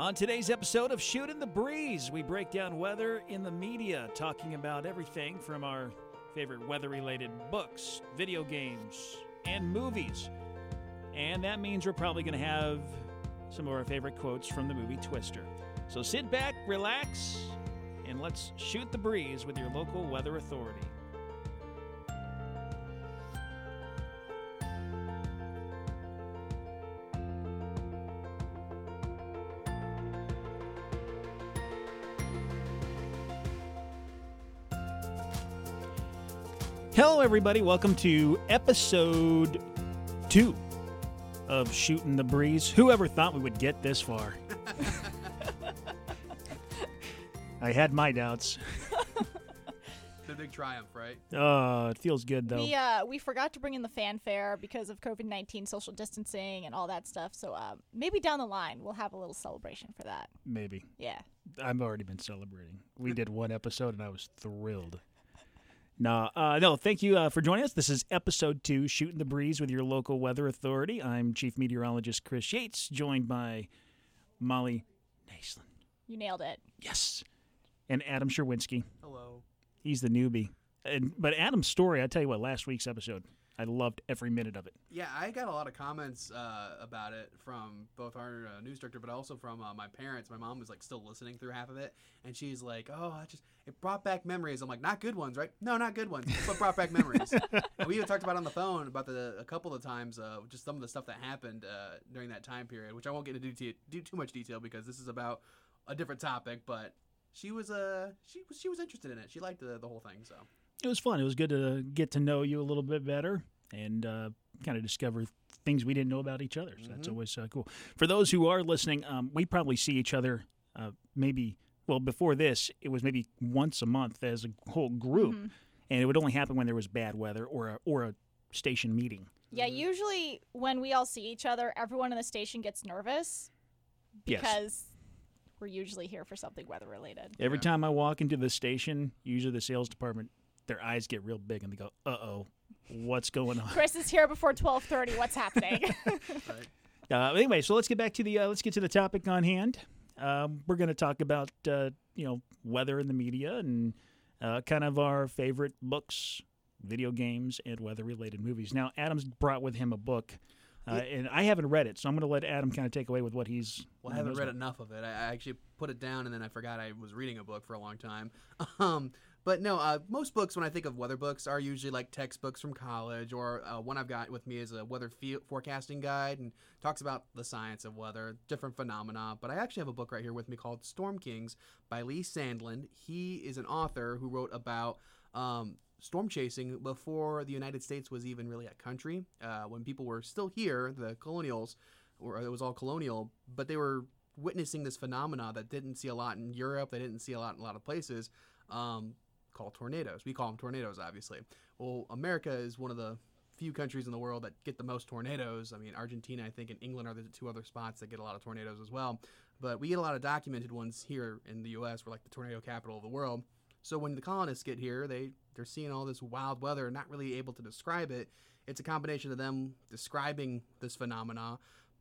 On today's episode of Shooting the Breeze, we break down weather in the media, talking about everything from our favorite weather related books, video games, and movies. And that means we're probably going to have some of our favorite quotes from the movie Twister. So sit back, relax, and let's shoot the breeze with your local weather authority. Hello, everybody. Welcome to episode two of Shooting the Breeze. Whoever thought we would get this far? I had my doubts. The big triumph, right? Oh, it feels good though. We uh we forgot to bring in the fanfare because of COVID nineteen, social distancing, and all that stuff. So uh, maybe down the line we'll have a little celebration for that. Maybe. Yeah. I've already been celebrating. We did one episode and I was thrilled. No, uh, no, thank you uh, for joining us. This is episode two, Shooting the Breeze with your local weather authority. I'm Chief Meteorologist Chris Yates, joined by Molly Naslin. You nailed it. Yes. And Adam Sherwinski. Hello. He's the newbie. And But Adam's story, I tell you what, last week's episode, I loved every minute of it. Yeah, I got a lot of comments uh, about it from both our uh, news director, but also from uh, my parents. My mom was like still listening through half of it, and she's like, "Oh, I just it brought back memories." I'm like, "Not good ones, right? No, not good ones, but brought back memories." and we even talked about on the phone about the a couple of times, uh, just some of the stuff that happened uh, during that time period, which I won't get into do, do too much detail because this is about a different topic, but. She was uh she was she was interested in it. She liked the, the whole thing. So It was fun. It was good to get to know you a little bit better and uh, kind of discover things we didn't know about each other. So that's Mhm. always uh, cool. For those who are listening, um, we probably see each other uh, maybe, well, before this, it was maybe once a month as a whole group. Mhm. And it would only happen when there was bad weather or a, or a station meeting. Yeah. Usually when we all see each other, everyone in the station gets nervous Yes. because we're usually here for something weather related. Every Yeah. time I walk into the station, usually the sales department, their eyes get real big and they go, uh oh, what's going on? Chris is here before twelve thirty. What's happening? right. Uh, anyway, so let's get back to the uh, let's get to the topic on hand. Um, we're going to talk about uh, you know weather in the media and uh, kind of our favorite books, video games, and weather related movies. Now, Adam's brought with him a book, uh, and I haven't read it, so I'm going to let Adam kind of take away with what he's. Well, I haven't read about. enough of it. I I actually put it down and then I forgot I was reading a book for a long time. Um, but no, uh, most books when I think of weather books are usually like textbooks from college, or uh, one I've got with me is a weather forecasting guide and talks about the science of weather, different phenomena. But I actually have a book right here with me called Storm Kings by Lee Sandlin. He is an author who wrote about um, storm chasing before the United States was even really a country. Uh, when people were still here, the colonials, or it was all colonial, but they were witnessing this phenomena that didn't see a lot in Europe. They didn't see a lot in a lot of places. Um, called tornadoes. We call them tornadoes, obviously. Well, America is one of the few countries in the world that get the most tornadoes. I mean, Argentina, I think, and England are the two other spots that get a lot of tornadoes as well. But we get a lot of documented ones here in the U.S. We're like the tornado capital of the world. So when the colonists get here, they they're seeing all this wild weather, not really able to describe it. It's a combination of them describing this phenomena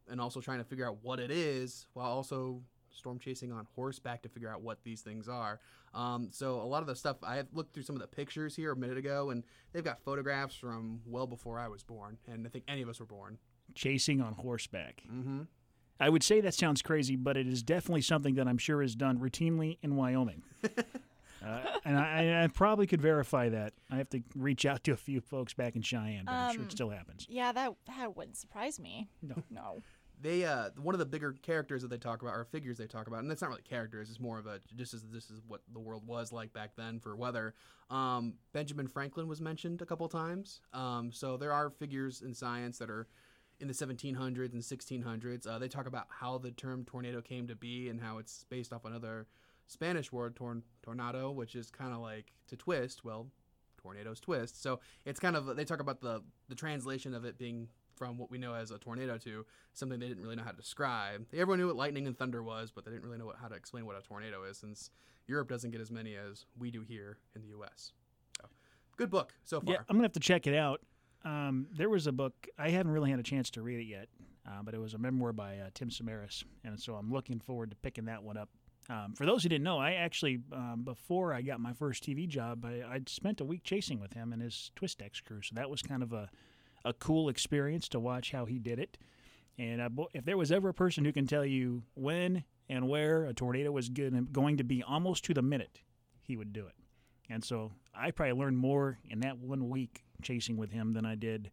and also trying to figure out what it is, while also storm chasing on horseback to figure out what these things are. Um, so a lot of the stuff I have looked through some of the pictures here a minute ago, and they've got photographs from well before I was born, and I think any of us were born. Chasing on horseback. Mm-hmm. I would say that sounds crazy, but it is definitely something that I'm sure is done routinely in Wyoming. uh, and I, I probably could verify that. I have to reach out to a few folks back in Cheyenne, but I'm sure it Um, still happens. yeah, that that wouldn't surprise me. No. No. They uh, one of the bigger characters that they talk about, or figures they talk about, and it's not really characters. It's more of a just as this is what the world was like back then for weather. Um, Benjamin Franklin was mentioned a couple times. Um, so there are figures in science that are in the 1700s and 1600s. Uh, they talk about how the term tornado came to be and how it's based off another Spanish word, torn, tornado, which is kind of like to twist. Well, tornadoes twist. So it's kind of they talk about the the translation of it being from what we know as a tornado to something they didn't really know how to describe. Everyone knew what lightning and thunder was, but they didn't really know what, how to explain what a tornado is, since Europe doesn't get as many as we do here in the U.S. So, good book so far. Yeah, I'm gonna have to check it out. Um, there was a book I haven't really had a chance to read it yet. uh, but it was a memoir by uh, Tim Samaras, and so I'm looking forward to picking that one up. Um, for those who didn't know, I actually, um, before I got my first TV job, I, I'd spent a week chasing with him and his Twistex crew. So that was kind of a, a cool experience to watch how he did it. And uh, bo- if there was ever a person who can tell you when and where a tornado was good, going to be almost to the minute, he would do it. And so I probably learned more in that one week chasing with him than I did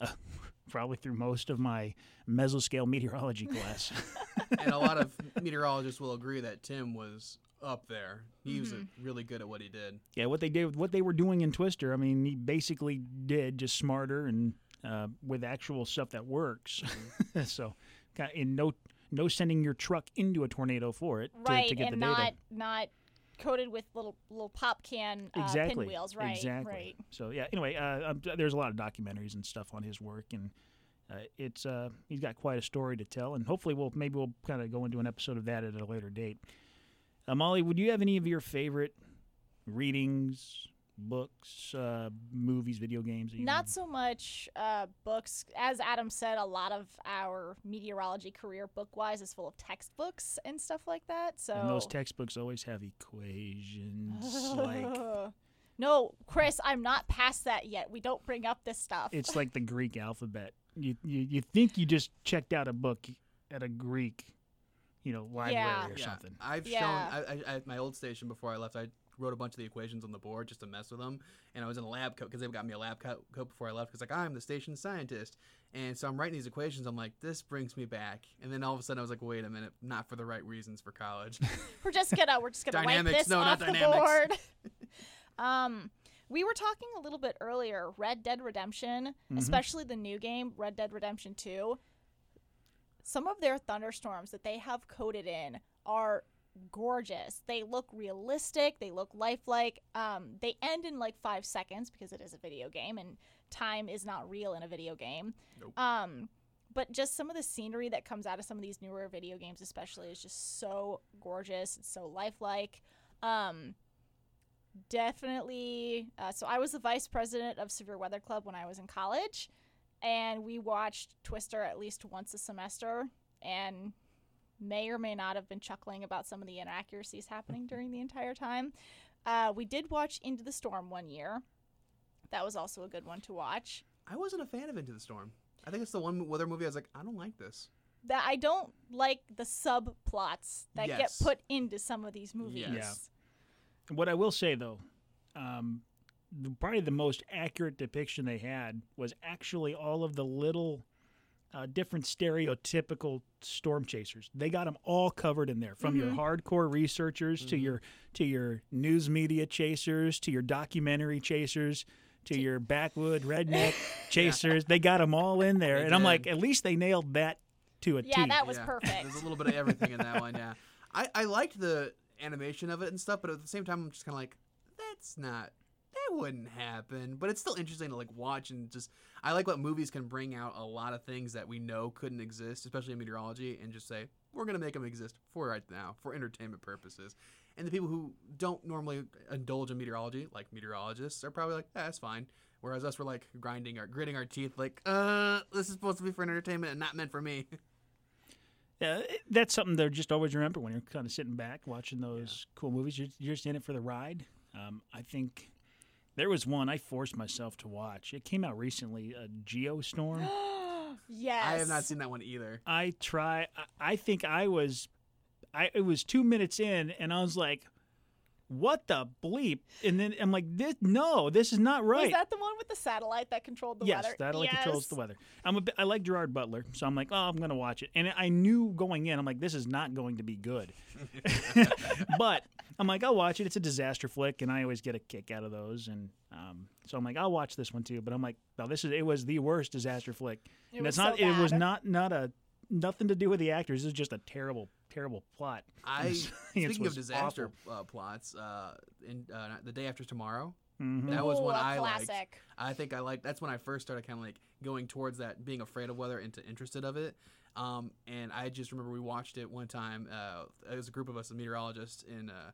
uh, probably through most of my mesoscale meteorology class. and a lot of meteorologists will agree that Tim was up there. He was uh really good at what he did. yeah, what they did, what they were doing in Twister, I mean, he basically did just smarter and uh, with actual stuff that works. so, kind in no no sending your truck into a tornado for it to, right, to get and the not data. not coated with little little pop can uh, exactly. pinwheels. Right, Exactly. right. So yeah. Anyway, uh, um, there's a lot of documentaries and stuff on his work, and uh, it's uh, he's got quite a story to tell, and hopefully we'll maybe we'll kind of go into an episode of that at a later date. Uh, Molly, would you have any of your favorite readings, books, uh, movies, video games? Not so much uh, books. As Adam said, a lot of our meteorology career book wise is full of textbooks and stuff like that. So And those textbooks always have equations. like no, Chris, I'm not past that yet. We don't bring up this stuff. it's like the Greek alphabet. You, you you think you just checked out a book at a Greek, you know, library Yeah. or something. I've Yeah. shown I, I, at my old station before I left. I wrote a bunch of the equations on the board just to mess with them, and I was in a lab coat because they got me a lab coat, coat before I left. Because like I'm the station scientist, and so I'm writing these equations. I'm like, this brings me back, and then all of a sudden I was like, wait a minute, not for the right reasons for college. we're just gonna we're just gonna wipe this no, not off the dynamics. board. um, we were talking a little bit earlier. Red Dead Redemption, Mhm. especially the new game, Red Dead Redemption Two. Some of their thunderstorms that they have coded in are gorgeous. They look realistic. They look lifelike. Um, they end in like five seconds because it is a video game and time is not real in a video game. Nope. Um, but just some of the scenery that comes out of some of these newer video games, especially, is just so gorgeous. It's so lifelike. Um, definitely. Uh, so I was the vice president of Severe Weather Club when I was in college, and we watched Twister at least once a semester, and may or may not have been chuckling about some of the inaccuracies happening during the entire time. Uh, we did watch Into the Storm one year. That was also a good one to watch. I wasn't a fan of Into the Storm. I think it's the one weather movie I was like, I don't like this. That I don't like the subplots that Yes. get put into some of these movies. Yes. What I will say though, um, the, probably the most accurate depiction they had was actually all of the little uh, different stereotypical storm chasers. They got them all covered in there, from your hardcore researchers to your to your news media chasers to your documentary chasers. To your backwood redneck chasers, they got them all in there, They and I'm like, at least they nailed that to a T. Yeah, that was Yeah. perfect. There's a little bit of everything in that one. Yeah, I, I liked the animation of it and stuff, but at the same time, I'm just kind of like, that's not. That wouldn't happen, but it's still interesting to like watch and just. I like what movies can bring out a lot of things that we know couldn't exist, especially in meteorology, and just say we're gonna make them exist for right now for entertainment purposes. And the people who don't normally indulge in meteorology, like meteorologists, are probably like, "Ah, that's fine. Whereas us, we're like grinding our, gritting our teeth, like, uh, this is supposed to be for entertainment and not meant for me. Yeah, that's something to just always remember when you're kind of sitting back watching those cool movies. You're, you're just in it for the ride. Um, I think there was one I forced myself to watch. It came out recently, a Geostorm. yes. I have not seen that one either. I try. I, I think I was, I it was two minutes in, and I was like, "What the bleep?" And then I'm like, "This no, this is not right." Is that the one with the satellite that controlled the yes, weather? that like controls the weather. I'm a bit, I like Gerard Butler, so I'm like, oh, I'm gonna watch it. And I knew going in, I'm like, this is not going to be good. but I'm like, I'll watch it. It's a disaster flick, and I always get a kick out of those. And um, so I'm like, I'll watch this one too. But I'm like, no, this is it was the worst disaster flick. It and was it's not. so It was not not a nothing to do with the actors. It's just a terrible, terrible plot. I speaking of disaster uh, plots, uh, in uh, the day after tomorrow, Mhm. that was Ooh, I a I liked. I think I liked. That's when I first started kind of like going towards that, being afraid of weather into interested of it. Um, and I just remember we watched it one time. Uh, it was a group of us, meteorologists in uh,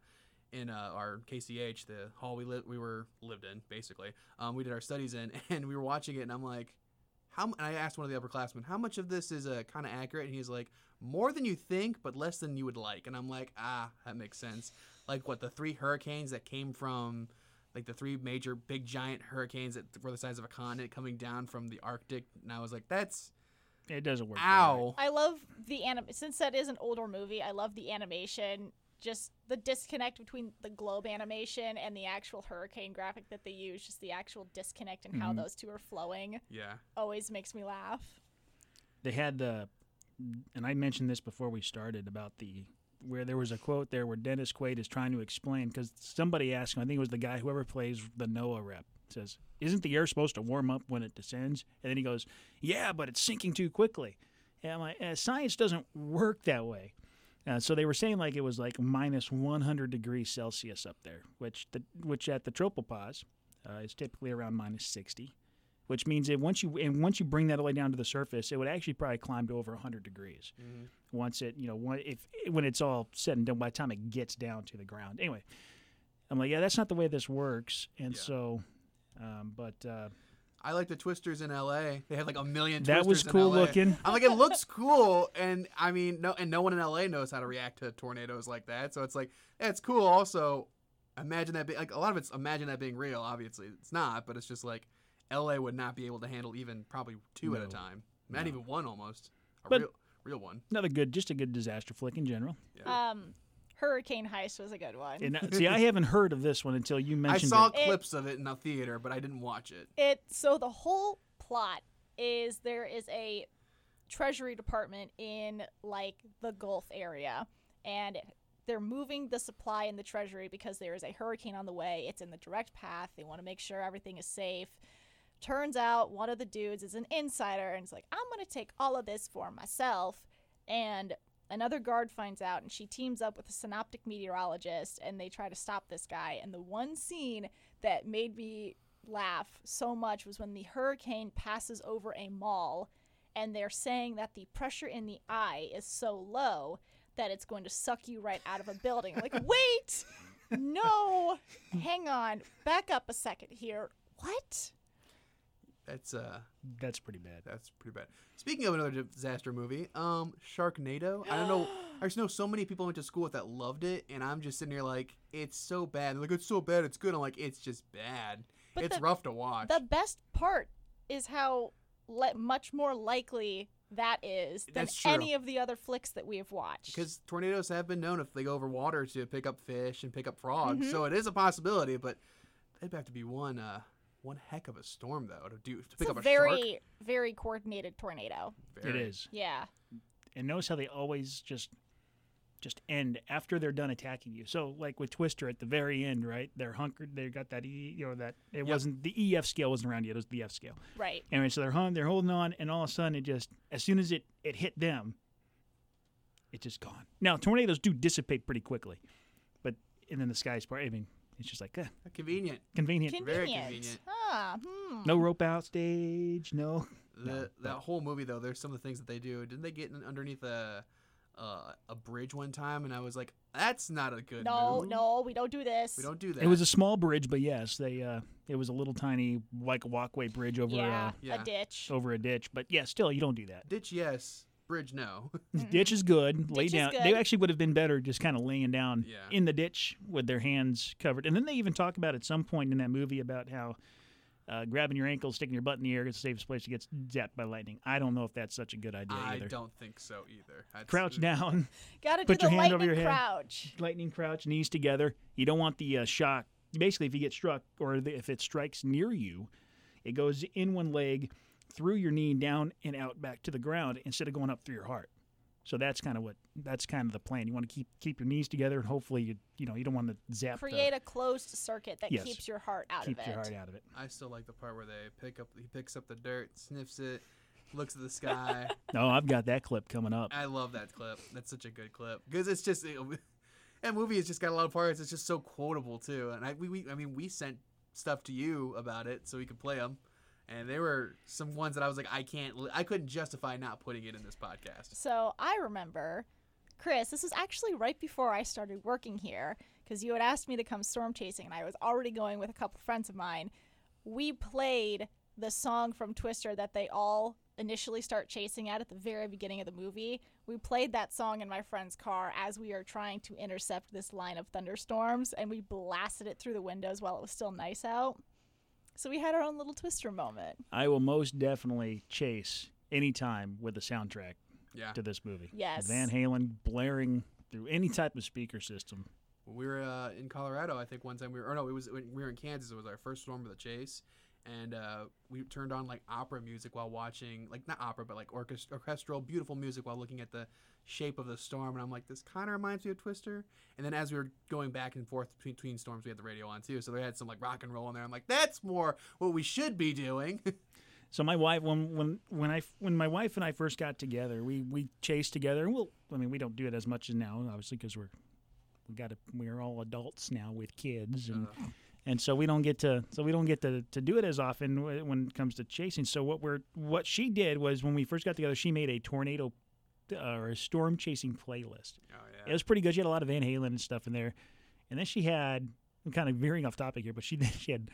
in uh, our KCH, the hall we lived we were lived in basically. Um, we did our studies in, and we were watching it, and I'm like, how. m- And I asked one of the upperclassmen, how much of this is uh, kind of accurate? And he's like, more than you think, but less than you would like. And I'm like, ah, that makes sense. Like what the three hurricanes that came from. Like the three major big giant hurricanes that were the size of a continent coming down from the Arctic, and I was like, "That's It doesn't work. that way. ow." I love the anim. Since that is an older movie, I love the animation. Just the disconnect between the globe animation and the actual hurricane graphic that they use. Just the actual disconnect and how Mhm. those two are flowing Yeah, always makes me laugh. they had the and I mentioned this before we started about the where there was a quote there where Dennis Quaid is trying to explain because somebody asked him, I think it was the guy whoever plays the NOAA rep says, "Isn't the air supposed to warm up when it descends?" And then he goes, "Yeah, but it's sinking too quickly." And I'm like, eh, "Science doesn't work that way." Uh, so they were saying like it was like minus 100 degrees Celsius up there, which the which at the tropopause uh, is typically around minus 60 which means that once you and once you bring that all the way down to the surface, it would actually probably climb to over 100 degrees. Once it, you know, when, if when it's all said and done, by the time it gets down to the ground. Anyway, I'm like, yeah, that's not the way this works, and Yeah. so, um, but uh, I like the twisters in L.A. They had like a million. that was twisters in cool LA. looking. I'm like, it looks cool, and I mean, no, and no one in LA knows how to react to tornadoes like that. So it's like, yeah, it's cool. Also, imagine that being like a lot of it's imagine that being real. Obviously, it's not, but it's just like LA would not be able to handle even probably two at a time, not No. even one almost. A But- real, real one. Another good, just a good disaster flick in general. Yeah. Um, Hurricane Heist was a good one. And uh, see, I haven't heard of this one until you I mentioned saw it. It- clips of it in the theater, but I didn't watch it. it so the whole plot is there is a treasury department in like the gulf area and they're moving the supply in the treasury because there is a hurricane on the way it's in the direct path they want to make sure everything is safe turns out one of the dudes is an insider and is like i'm going to take all of this for myself and another guard finds out and she teams up with a synoptic meteorologist and they try to stop this guy and the one scene that made me laugh so much was when the hurricane passes over a mall and they're saying that the pressure in the eye is so low that it's going to suck you right out of a building. like, wait, no, hang on, back up a second here. What? That's uh, That's pretty bad. that's pretty bad. Speaking of another disaster movie, um, Sharknado. I don't know. I just know so many people I went to school with that loved it, and I'm just sitting here like, it's so bad. They're like, it's so bad, it's good. I'm like, it's just bad. But it's the- rough to watch. The best part is how le- much more likely that is than any of the other flicks that we have watched. because tornadoes have been known if they go over water to pick up fish and pick up frogs, Mhm. so it is a possibility. But they'd have to be one uh one heck of a storm though to do to it's pick a up a very, shark. very coordinated tornado. It Very. is. Yeah. and notice how they always just just end after they're done attacking you. So like with Twister at the very end, right? They're hunkered. They got that E, you know that it Yep. wasn't the EF scale wasn't around yet. It was the F scale. Right. Anyway, so they're hung, they're holding on, and all of a sudden it just as soon as it it hit them, it's just gone. Now tornadoes do dissipate pretty quickly, but and then the sky's part. I mean, it's just like eh, Convenient. convenient. Very Convenient. convenient. Ah, hmm. no rope out stage. No. The, No, that but- whole movie though, there's some of the things that they do. Didn't they get in underneath a uh, a bridge one time? And I was like, that's not a good No, move. no, we don't do this. we don't do that. It was a small bridge, but yes, they uh, it was a little tiny like walkway bridge over yeah, uh, Yeah. a ditch. over a ditch. But yeah, still you don't do that. ditch. Yes, bridge. No. Ditch is good. Lay Ditch is down. good. They actually would have been better just kind of laying down Yeah. in the ditch with their hands covered. And then they even talk about at some point in that movie about how uh, grabbing your ankle, sticking your butt in the air is the safest place to get zapped by lightning. I don't know if that's such a good idea I either. don't think so either. That's- Crouch down, Gotta Put do your the hand over lightning your head. crouch. lightning crouch, knees together. You don't want the uh, shock. Basically, if you get struck or the, if it strikes near you, it goes in one leg, through your knee, down and out back to the ground instead of going up through your heart. So that's kind of what that's kind of the plan. You want to keep keep your knees together, and hopefully you you know you don't want to zap the, Create a closed circuit that Yes. keeps your heart out keep of your it. heart out of it. I still like the part where they pick up. He picks up the dirt, sniffs it, looks at the sky. No, I've got that clip coming up. I love that clip. That's such a good clip because it's just it, that movie has just got a lot of parts. It's just so quotable too. And I we, we I mean we sent stuff to you about it so we could play them, and there were some ones that I was like I can't I couldn't justify not putting it in this podcast. So I remember, Chris, this was actually right before I started working here because you had asked me to come storm chasing, and I was already going with a couple friends of mine. We played the song from Twister that they all initially start chasing at at the very beginning of the movie. We played that song in my friend's car as we are trying to intercept this line of thunderstorms, and we blasted it through the windows while it was still nice out. So we had our own little Twister moment. I will most definitely chase anytime with the soundtrack Yeah. to this movie. Yes. Van Halen blaring through any type of speaker system. We were uh, in Colorado, I think one time we were, or no, it was we were in Kansas. It was our first storm of the chase, and uh, we turned on like opera music while watching, like not opera, but like orchest- orchestral, beautiful music while looking at the shape of the storm. And I'm like, this kind of reminds me of Twister. And then as we were going back and forth between, between storms, we had the radio on too, so they had some like rock and roll in there. I'm like, that's more what we should be doing. So my wife, when when when I when my wife and I first got together, we we chased together, and we'll. I mean, we don't do it as much as now, obviously, because we're we got to we're all adults now with kids, and and so we don't get to so we don't get to, to do it as often when it comes to chasing. So what we're what she did was when we first got together, she made a tornado uh, or a storm chasing playlist. oh It was pretty good. She had a lot of Van Halen and stuff in there, and then she had I'm kind of veering off topic here, but she she had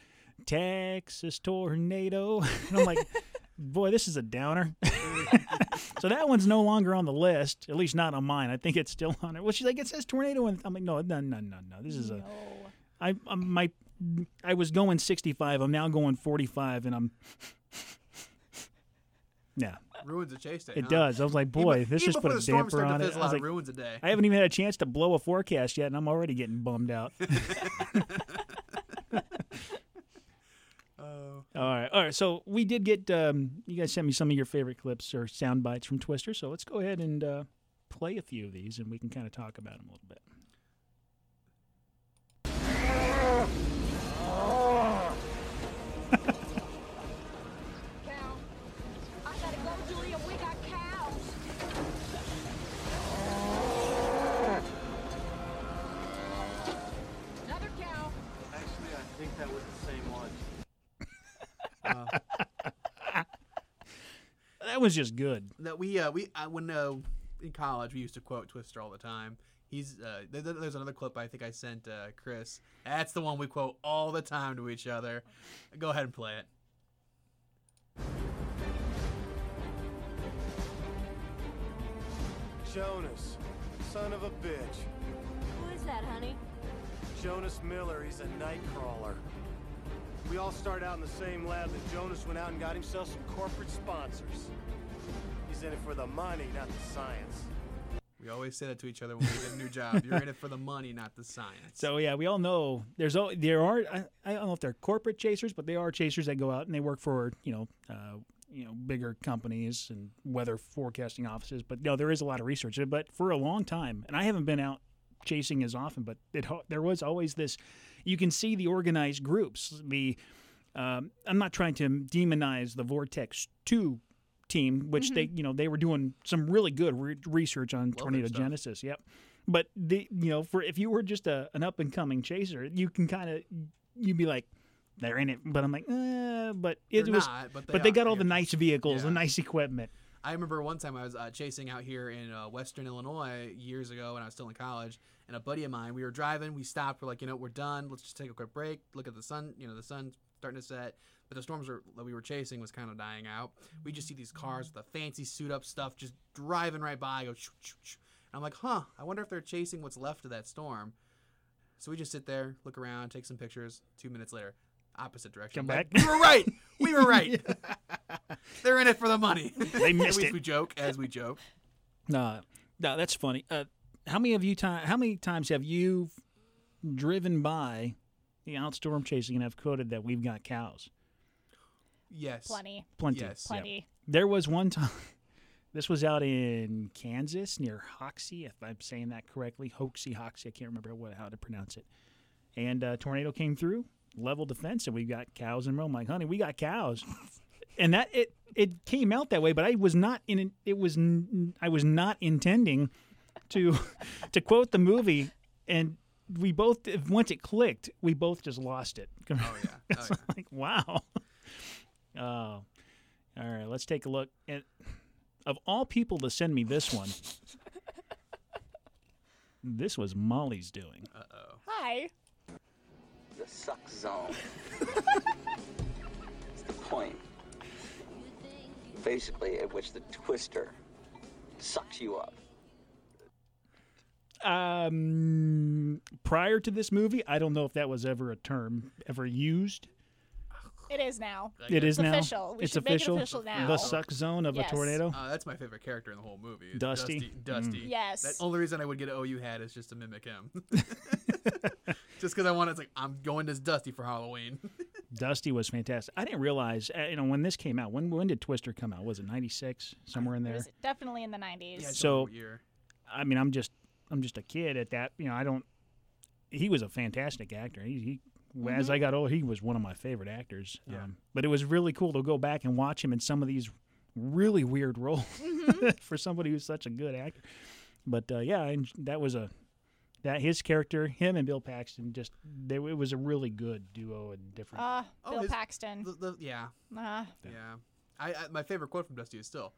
Texas tornado, and I'm like, boy, this is a downer. so that one's no longer on the list, at least not on mine. I think it's still on it. Well, she's like, it says tornado, and I'm like, no, no, no, no, no. This is a no. I I'm, my I was going 65. I'm now going 45, and I'm. Yeah, ruins a chase day. it huh? does. I was like, boy, Even- this even just put a damper on it. I was like, ruins a day. I haven't even had a chance to blow a forecast yet, and I'm already getting bummed out. Oh. All right, all right. So we did get um, you guys sent me some of your favorite clips or sound bites from Twister. So let's go ahead and uh, play a few of these, and we can kind of talk about them a little bit. That was the same one. That was just good. that we uh, we uh, when uh, in college we used to quote Twister all the time. He's uh, there, there- there's another clip I think I sent uh, Chris. That's the one we quote all the time to each other. Go ahead and play it. Jonas, son of a bitch. Who is that, honey? Jonas Miller, he's a night crawler. We all start out in the same lab, and Jonas went out and got himself some corporate sponsors. He's in it for the money, not the science. We always say that to each other when we get a new job. You're in it for the money, not the science. So yeah, we all know there's there are I, I don't know if they're corporate chasers, but they are chasers that go out and they work for you know uh, you know bigger companies and weather forecasting offices. But no, there is a lot of research. But for a long time, and I haven't been out chasing as often, but it there was always this. You can see the organized groups. The um, I'm not trying to demonize the Vortex Two team, which they you know they were doing some really good re- research on their tornado genesis. Yep. But the you know for if you were just a an up and coming chaser, you can kind of you'd be like they're in it. But I'm like, eh, but it They're was. not, but they but they got all the nice vehicles, the nice equipment. I remember one time I was uh, chasing out here in uh, Western Illinois years ago when I was still in college, and a buddy of mine, we were driving, we stopped, we're like, you know, we're done, let's just take a quick break, look at the sun, you know, the sun's starting to set, but the storms were, that we were chasing was kind of dying out. We just see these cars with the fancy suit up stuff just driving right by, I go, shoo, shoo, shoo. And I'm like, huh, I wonder if they're chasing what's left of that storm. So we just sit there, look around, take some pictures. Two minutes later, opposite direction. Come Like, back. we were right. We were right. They're in it for the money. They missed At least it. we joke as we joke. No, no, that's funny. Uh, how many of you time? How many times have you driven by the out storm chasing and have quoted that we've got cows? Yes. Plenty. Plenty. Yes. Yeah. Plenty. There was one time. This was out in Kansas near Hoxie, if I'm saying that correctly. Hoxie, Hoxie. I can't remember what how to pronounce it. And uh, tornado came through, level defense, and we got cows in row. I'm like, honey, we got cows. and that it it came out that way, but I was not in. It was n- I was not intending to to quote the movie, and we both once it clicked, we both just lost it. Oh yeah. Oh, yeah. like wow. Oh, all right. Let's take a look. And of all people to send me this one, this was Molly's doing. Uh oh. Hi. the suck zone. That's the point. basically at which the twister sucks you up. Um, prior to this movie, I don't know if that was ever a term ever used. It is now. It is It's now. official. We it's should make it official. official now. The suck zone of Yes. a tornado. Uh, that's my favorite character in the whole movie. is Dusty? Dusty. Dusty. Yes. That only reason I would get an OU hat is just to mimic him. just because I want it's like I'm going as Dusty for Halloween. Dusty was fantastic. I didn't realize, uh, you know, when this came out. When when did Twister come out? Was it '96? Somewhere in It there. was definitely in the 90s. Yeah, I don't know So- what year. I mean, I'm just I'm just a kid at that. You know, I don't. He was a fantastic actor. He, he as I got older, he was one of my favorite actors. Yeah. Um, but it was really cool to go back and watch him in some of these really weird roles for somebody who's such a good actor. But uh, yeah, and that was a that his character, him and Bill Paxton, just they, it was a really good duo and different. Uh, Oh, Bill his- Paxton. The, the, yeah, Uh, yeah. I, I my favorite quote from Dusty is still,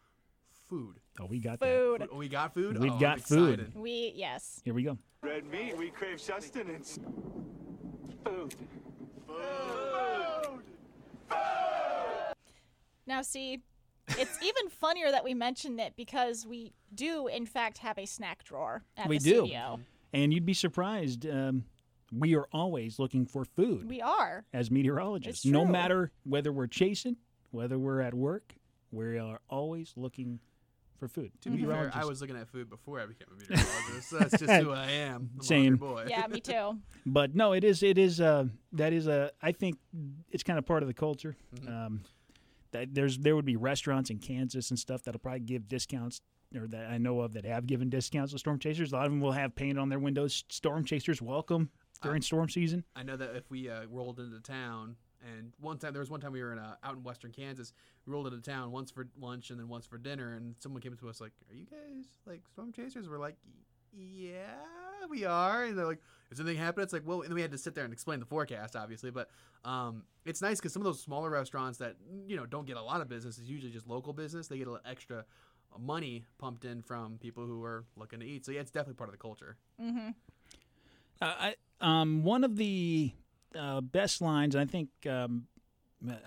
"Food." oh, we got food. Oh, we got food. We've Oh, I'm got food. excited. We, yes. Here we go. Red meat, we crave sustenance. Food. Food. Food. Now, see, it's even funnier that we mentioned it because we do, in fact, have a snack drawer at We the do. studio. And you'd be surprised. Um, we are always looking for food. We are. as meteorologists. No matter whether we're chasing, whether we're at work, we are always looking for food. To be fair, I was looking at food before I became a meteorologist. so that's just who I am. I'm Same. boy. Yeah, me too. But no, it is. It is. Uh, that is a. I think it's kind of part of the culture. Mm-hmm. Um, that there's there would be restaurants in Kansas and stuff that'll probably give discounts. Or that I know of that have given discounts to storm chasers. A lot of them will have paint on their windows. Storm chasers welcome during storm season. I know that if we uh, rolled into town, and one time there was one time we were in uh, out in western Kansas, we rolled into town once for lunch and then once for dinner, and someone came up to us like, "Are you guys like storm chasers?" We're like, "Yeah, we are." And they're like, "Is anything happening?" It's like, "Well," and then we had to sit there and explain the forecast, obviously, but um, it's nice because some of those smaller restaurants that you know don't get a lot of business is usually just local business. They get a little extra money pumped in from people who are looking to eat. So yeah, it's definitely part of the culture. Mm-hmm. Uh, I, um, one of the uh, best lines, I think, um,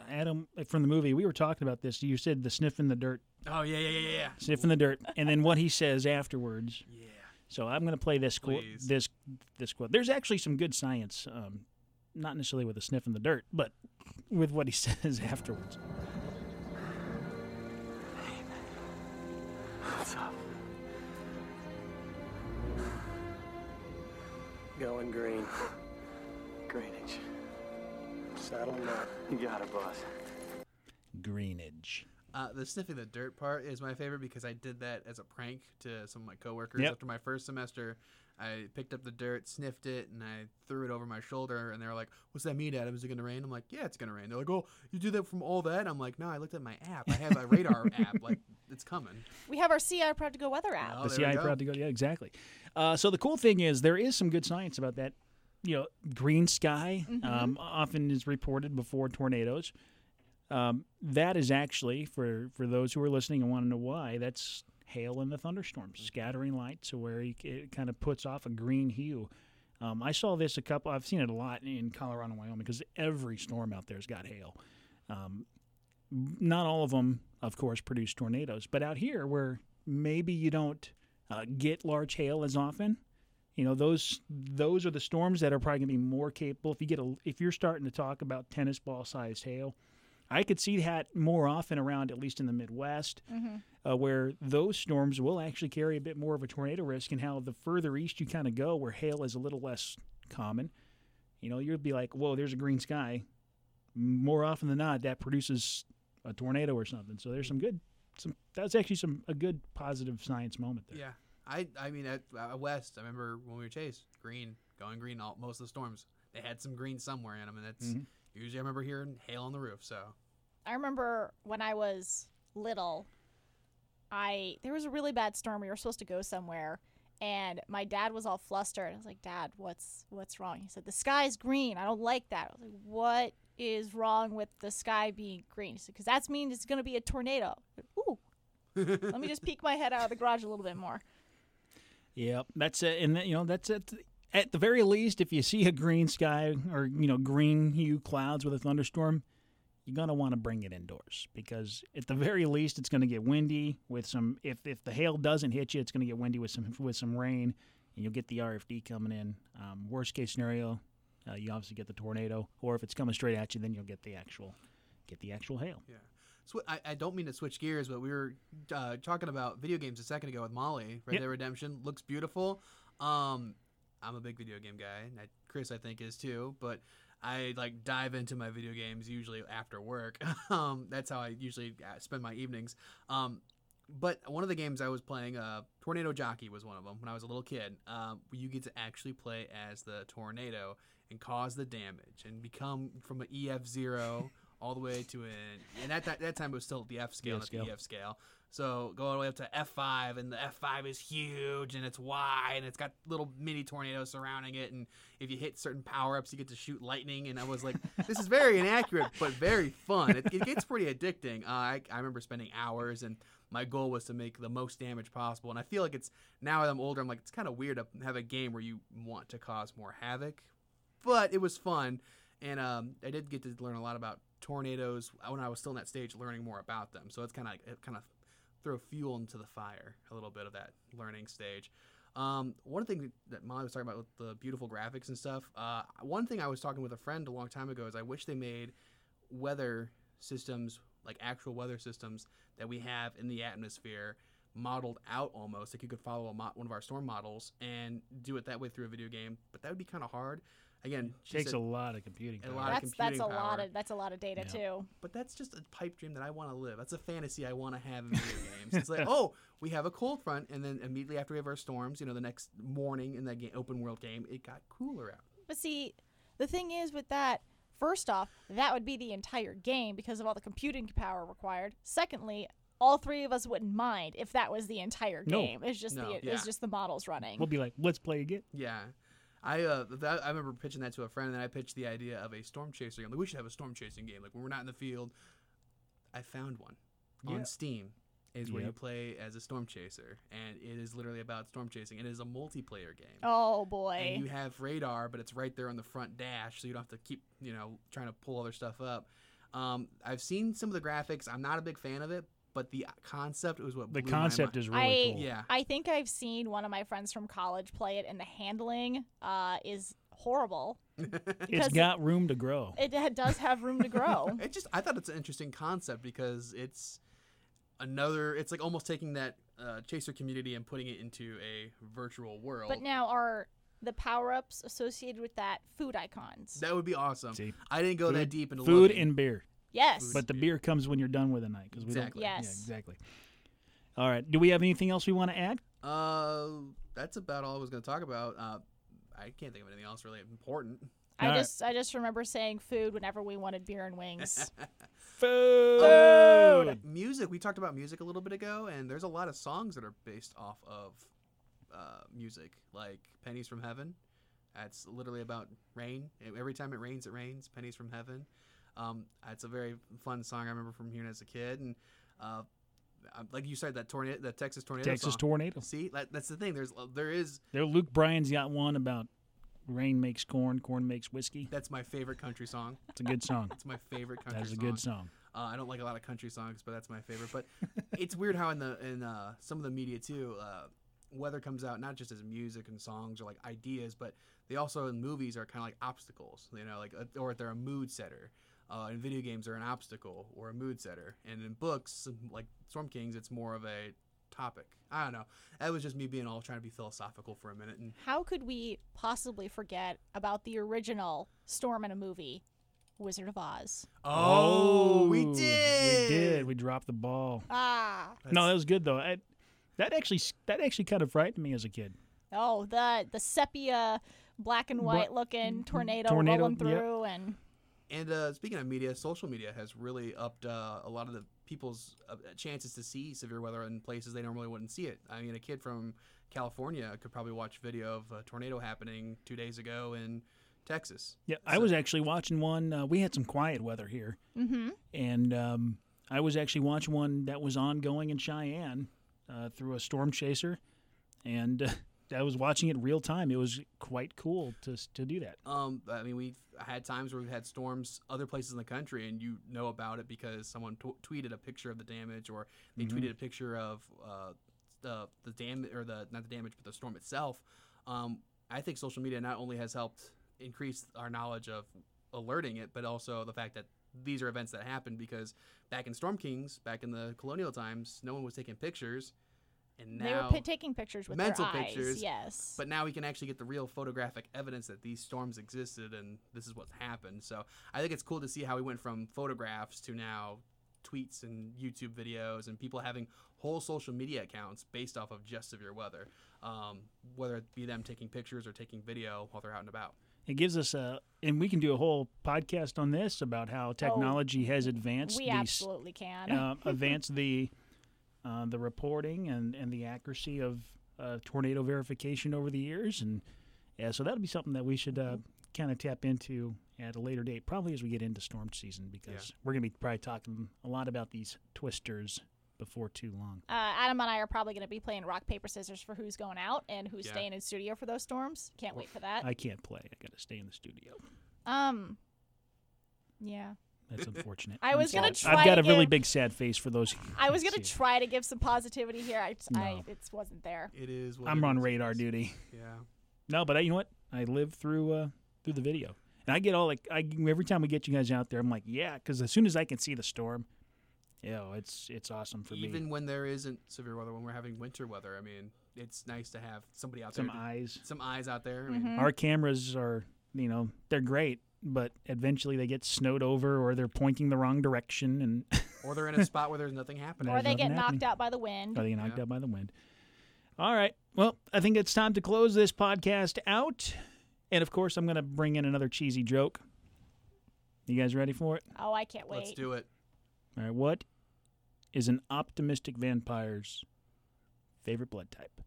Adam from the movie. We were talking about this. You said the sniff in the dirt, Oh yeah, yeah, yeah, yeah. sniff in the dirt, and then what he says afterwards. Yeah. So I'm going to play this quote. This this quote. There's actually some good science, um, not necessarily with a sniff in the dirt, but with what he says afterwards. What's up? Going green. Greenage. Saddle up. You got it, boss. Greenage. Uh, the sniffing the dirt part is my favorite because I did that as a prank to some of my coworkers Yep. after my first semester. I picked up the dirt, sniffed it, and I threw it over my shoulder. And they were like, "What's that mean, Adam? Is it gonna rain?" I'm like, "Yeah, it's gonna rain." They're like, "Oh, you do that from all that?" I'm like, "No, I looked at my app. I have a radar app. Like, it's coming." We have our CI Proud to Go weather app. Oh, the CI go. proud to go. Yeah, exactly. Uh, so the cool thing is there is some good science about that. You know, green sky um, often is reported before tornadoes. Um, that is actually for for those who are listening and want to know why. That's hail in the thunderstorms, scattering light, so where it kind of puts off a green hue. Um, I saw this a couple. I've seen it a lot in Colorado and Wyoming because every storm out there's got hail. Um, not all of them, of course, produce tornadoes, but out here where maybe you don't uh, get large hail as often, you know those those are the storms that are probably going to be more capable. If you get a, if you're starting to talk about tennis ball sized hail, I could see that more often around, at least in the Midwest, uh, where those storms will actually carry a bit more of a tornado risk, and how the further east you kind of go, where hail is a little less common, you know, you'll be like, whoa, there's a green sky. More often than not, that produces a tornado or something. So there's some good, some that's actually some a good positive science moment there. Yeah, I I mean at uh, West, I remember when we were chased green, going green. All most of the storms they had some green somewhere in them, and that's Mhm. usually I remember hearing hail on the roof. So I remember when I was little, I there was a really bad storm. We were supposed to go somewhere, and my dad was all flustered. I was like, "Dad, what's what's wrong?" He said, "The sky's green. I don't like that." I was like, "What is wrong with the sky being green?" He said, "Because that means it's going to be a tornado." Said, Ooh. Let me just peek my head out of the garage a little bit more. Yep, that's it. And you know, that's it. At the very least, if you see a green sky or you know green hue clouds with a thunderstorm, you're to want to bring it indoors because at the very least it's to get windy with some if if the hail doesn't hit you it's to get windy with some with some rain and you'll get the RFD coming in. Um, worst case scenario, uh, you obviously get the tornado or if it's coming straight at you then you'll get the actual get the actual hail. Yeah. Swi I, I don't mean to switch gears, but we were uh, talking about video games a second ago with Molly. Red Yep. Dead Redemption looks beautiful. Um, I'm a big video game guy. and I, Chris, I think, is too. But I like dive into my video games usually after work. um, that's how I usually uh, spend my evenings. Um, but one of the games I was playing, uh, Tornado Jockey was one of them when I was a little kid. Um, you get to actually play as the tornado and cause the damage and become from an EF zero all the way to an and at that, that time it was still the F scale, not the EF scale. So go all the way up to F5, and the F5 is huge and it's wide and it's got little mini tornadoes surrounding it. And if you hit certain power ups, you get to shoot lightning. And I was like, this is very inaccurate, but very fun. It, it gets pretty addicting. Uh, I, I remember spending hours, and my goal was to make the most damage possible. And I feel like it's now that I'm older, I'm like, it's kind of weird to have a game where you want to cause more havoc, but it was fun. And um, I did get to learn a lot about tornadoes when I was still in that stage, learning more about them. So it's kind of it kind of throw fuel into the fire a little bit of that learning stage. Um, one thing that Molly was talking about with the beautiful graphics and stuff. Uh, one thing I was talking with a friend a long time ago is I wish they made weather systems like actual weather systems that we have in the atmosphere modeled out almost like you could follow a mo- one of our storm models and do it that way through a video game but that would be kind of hard again she takes said- a lot of computing. a power. lot of That's that's a computing lot of that's a lot of data Yeah. too. but that's just a pipe dream that I want to live. That's a fantasy I want to have in video games. It's like, oh, we have a cold front, and then immediately after we have our storms, you know, the next morning in that ga- open world game, it got cooler out. But see, the thing is with that, first off, that would be the entire game because of all the computing power required. Secondly, all three of us wouldn't mind if that was the entire No. game. It's just No, the yeah. it's just the models running. We'll be like, let's play again. Yeah. I uh, that, I remember pitching that to a friend, and then I pitched the idea of a storm chaser game. Like, we should have a storm chasing game. Like when we're not in the field. I found one Yeah. on Steam. Is where you play as a storm chaser, and it is literally about storm chasing. It is a multiplayer game. oh boy. and you have radar, but it's right there on the front dash, so you don't have to keep you know trying to pull other stuff up. Um, I've seen some of the graphics. I'm not a big fan of it, but the concept was what The blew my concept mind. is really I cool. Yeah. I think I've seen one of my friends from college play it, and the handling uh, is horrible. It's because got room to grow. It, it does have room to grow. It just I thought it's an interesting concept because it's another. It's like almost taking that uh, chaser community and putting it into a virtual world. but now are the power ups associated with that food icons? that would be awesome. See, I didn't go that deep into Food looking. and beer, yes. but the beer comes when you're done with the night because we Exactly. don't. Yeah, Yes. exactly. All right. Do we have anything else we want to add? Uh, that's about all I was going to talk about. Uh, I can't think of anything else really important. I All right. just I just remember saying food whenever we wanted beer and wings. Food. Oh, music. We talked about music a little bit ago, and there's a lot of songs that are based off of uh, music, like "Pennies from Heaven." That's literally about rain. Every time it rains, it rains. "Pennies from Heaven." Um, it's a very fun song I remember from hearing as a kid, and uh, uh, like you said, that tornado, the Texas tornado. Texas song. tornado. See, that, that's the thing. There's there is There, Luke Bryan's got one about rain makes corn, corn makes whiskey. that's my favorite country song. It's a good song. It's my favorite country That's a good song. Uh, I don't like a lot of country songs, but that's my favorite. But it's weird how in the in uh, some of the media too, uh, weather comes out not just as music and songs or like ideas, but they also in movies are kind of like obstacles. You know, like uh, or they're a mood setter. Uh, in video games, they're an obstacle or a mood setter, and in books like Storm Kings, it's more of a topic. I don't know. That was just me being all trying to be philosophical for a minute. And How could we possibly forget about the original Storm in a movie, Wizard of Oz? oh, we did. We did. We dropped the ball. Ah, no, that was good though. I, that actually that actually kind of frightened me as a kid. oh the the sepia black and white looking tornado, tornado, rolling yep. through, and And uh, speaking of media, social media has really upped uh, a lot of the people's uh, chances to see severe weather in places they normally wouldn't see it. I mean, a kid from California could probably watch video of a tornado happening two days ago in Texas. Yeah, I was actually watching one. Uh, we had some quiet weather here, mm-hmm. and um, I was actually watching one that was ongoing in Cheyenne uh, through a storm chaser, and uh, I was watching it real time. It was quite cool to to do that. Um, I mean, we've had times where we've had storms other places in the country, and you know about it because someone t- tweeted a picture of the damage, or they tweeted a picture of uh, the the damage or the not the damage, but the storm itself. Um, I think social media not only has helped increase our knowledge of alerting it, but also the fact that these are events that happen because back in Storm Kings, back in the colonial times, no one was taking pictures, and they were now pi- taking pictures with mental their eyes. pictures, Yes. but now we can actually get the real photographic evidence that these storms existed and this is what's happened. So I think it's cool to see how we went from photographs to now tweets and YouTube videos and people having whole social media accounts based off of just severe weather, um, whether it be them taking pictures or taking video while they're out and about. It gives us a, and we can do a whole podcast on this about how technology has advanced Oh, we these absolutely can. uh, advance the uh, the reporting and, and the accuracy of uh, tornado verification over the years, and yeah, so that'll be something that we should uh, kind of tap into at a later date, probably as we get into storm season, because we're gonna be probably talking a lot about these twisters before too long. uh, Adam and I are probably going to be playing rock paper scissors for who's going out and who's Yeah. staying in studio for those storms. Can't wait for that. I can't play; I got to stay in the studio. um, yeah, That's unfortunate. I was gonna try I've got to a really big sad face for those. who I was gonna see it. try to give some positivity here. I, I it wasn't there. It is. What I'm it on is. radar duty. Yeah. No, but I, you know what? I live through uh, through the video, and I get all like I every time we get you guys out there, I'm like, yeah, because as soon as I can see the storm, yeah, it's it's awesome for Even me. Even when there isn't severe weather, when we're having winter weather, I mean, it's nice to have somebody out Some there, to- eyes. some eyes out there. I mean, Mhm. Our cameras are, you know, they're great, but eventually they get snowed over or they're pointing the wrong direction, and or they're in a spot where there's nothing happening. Or they get nothing knocked happening. out by the wind. or they get knocked Yeah. out by the wind. All right. Well, I think it's time to close this podcast out, and of course, I'm going to bring in another cheesy joke. You guys ready for it? Oh, I can't wait. Let's do it. All right, what is an optimistic vampire's favorite blood type?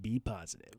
Be positive.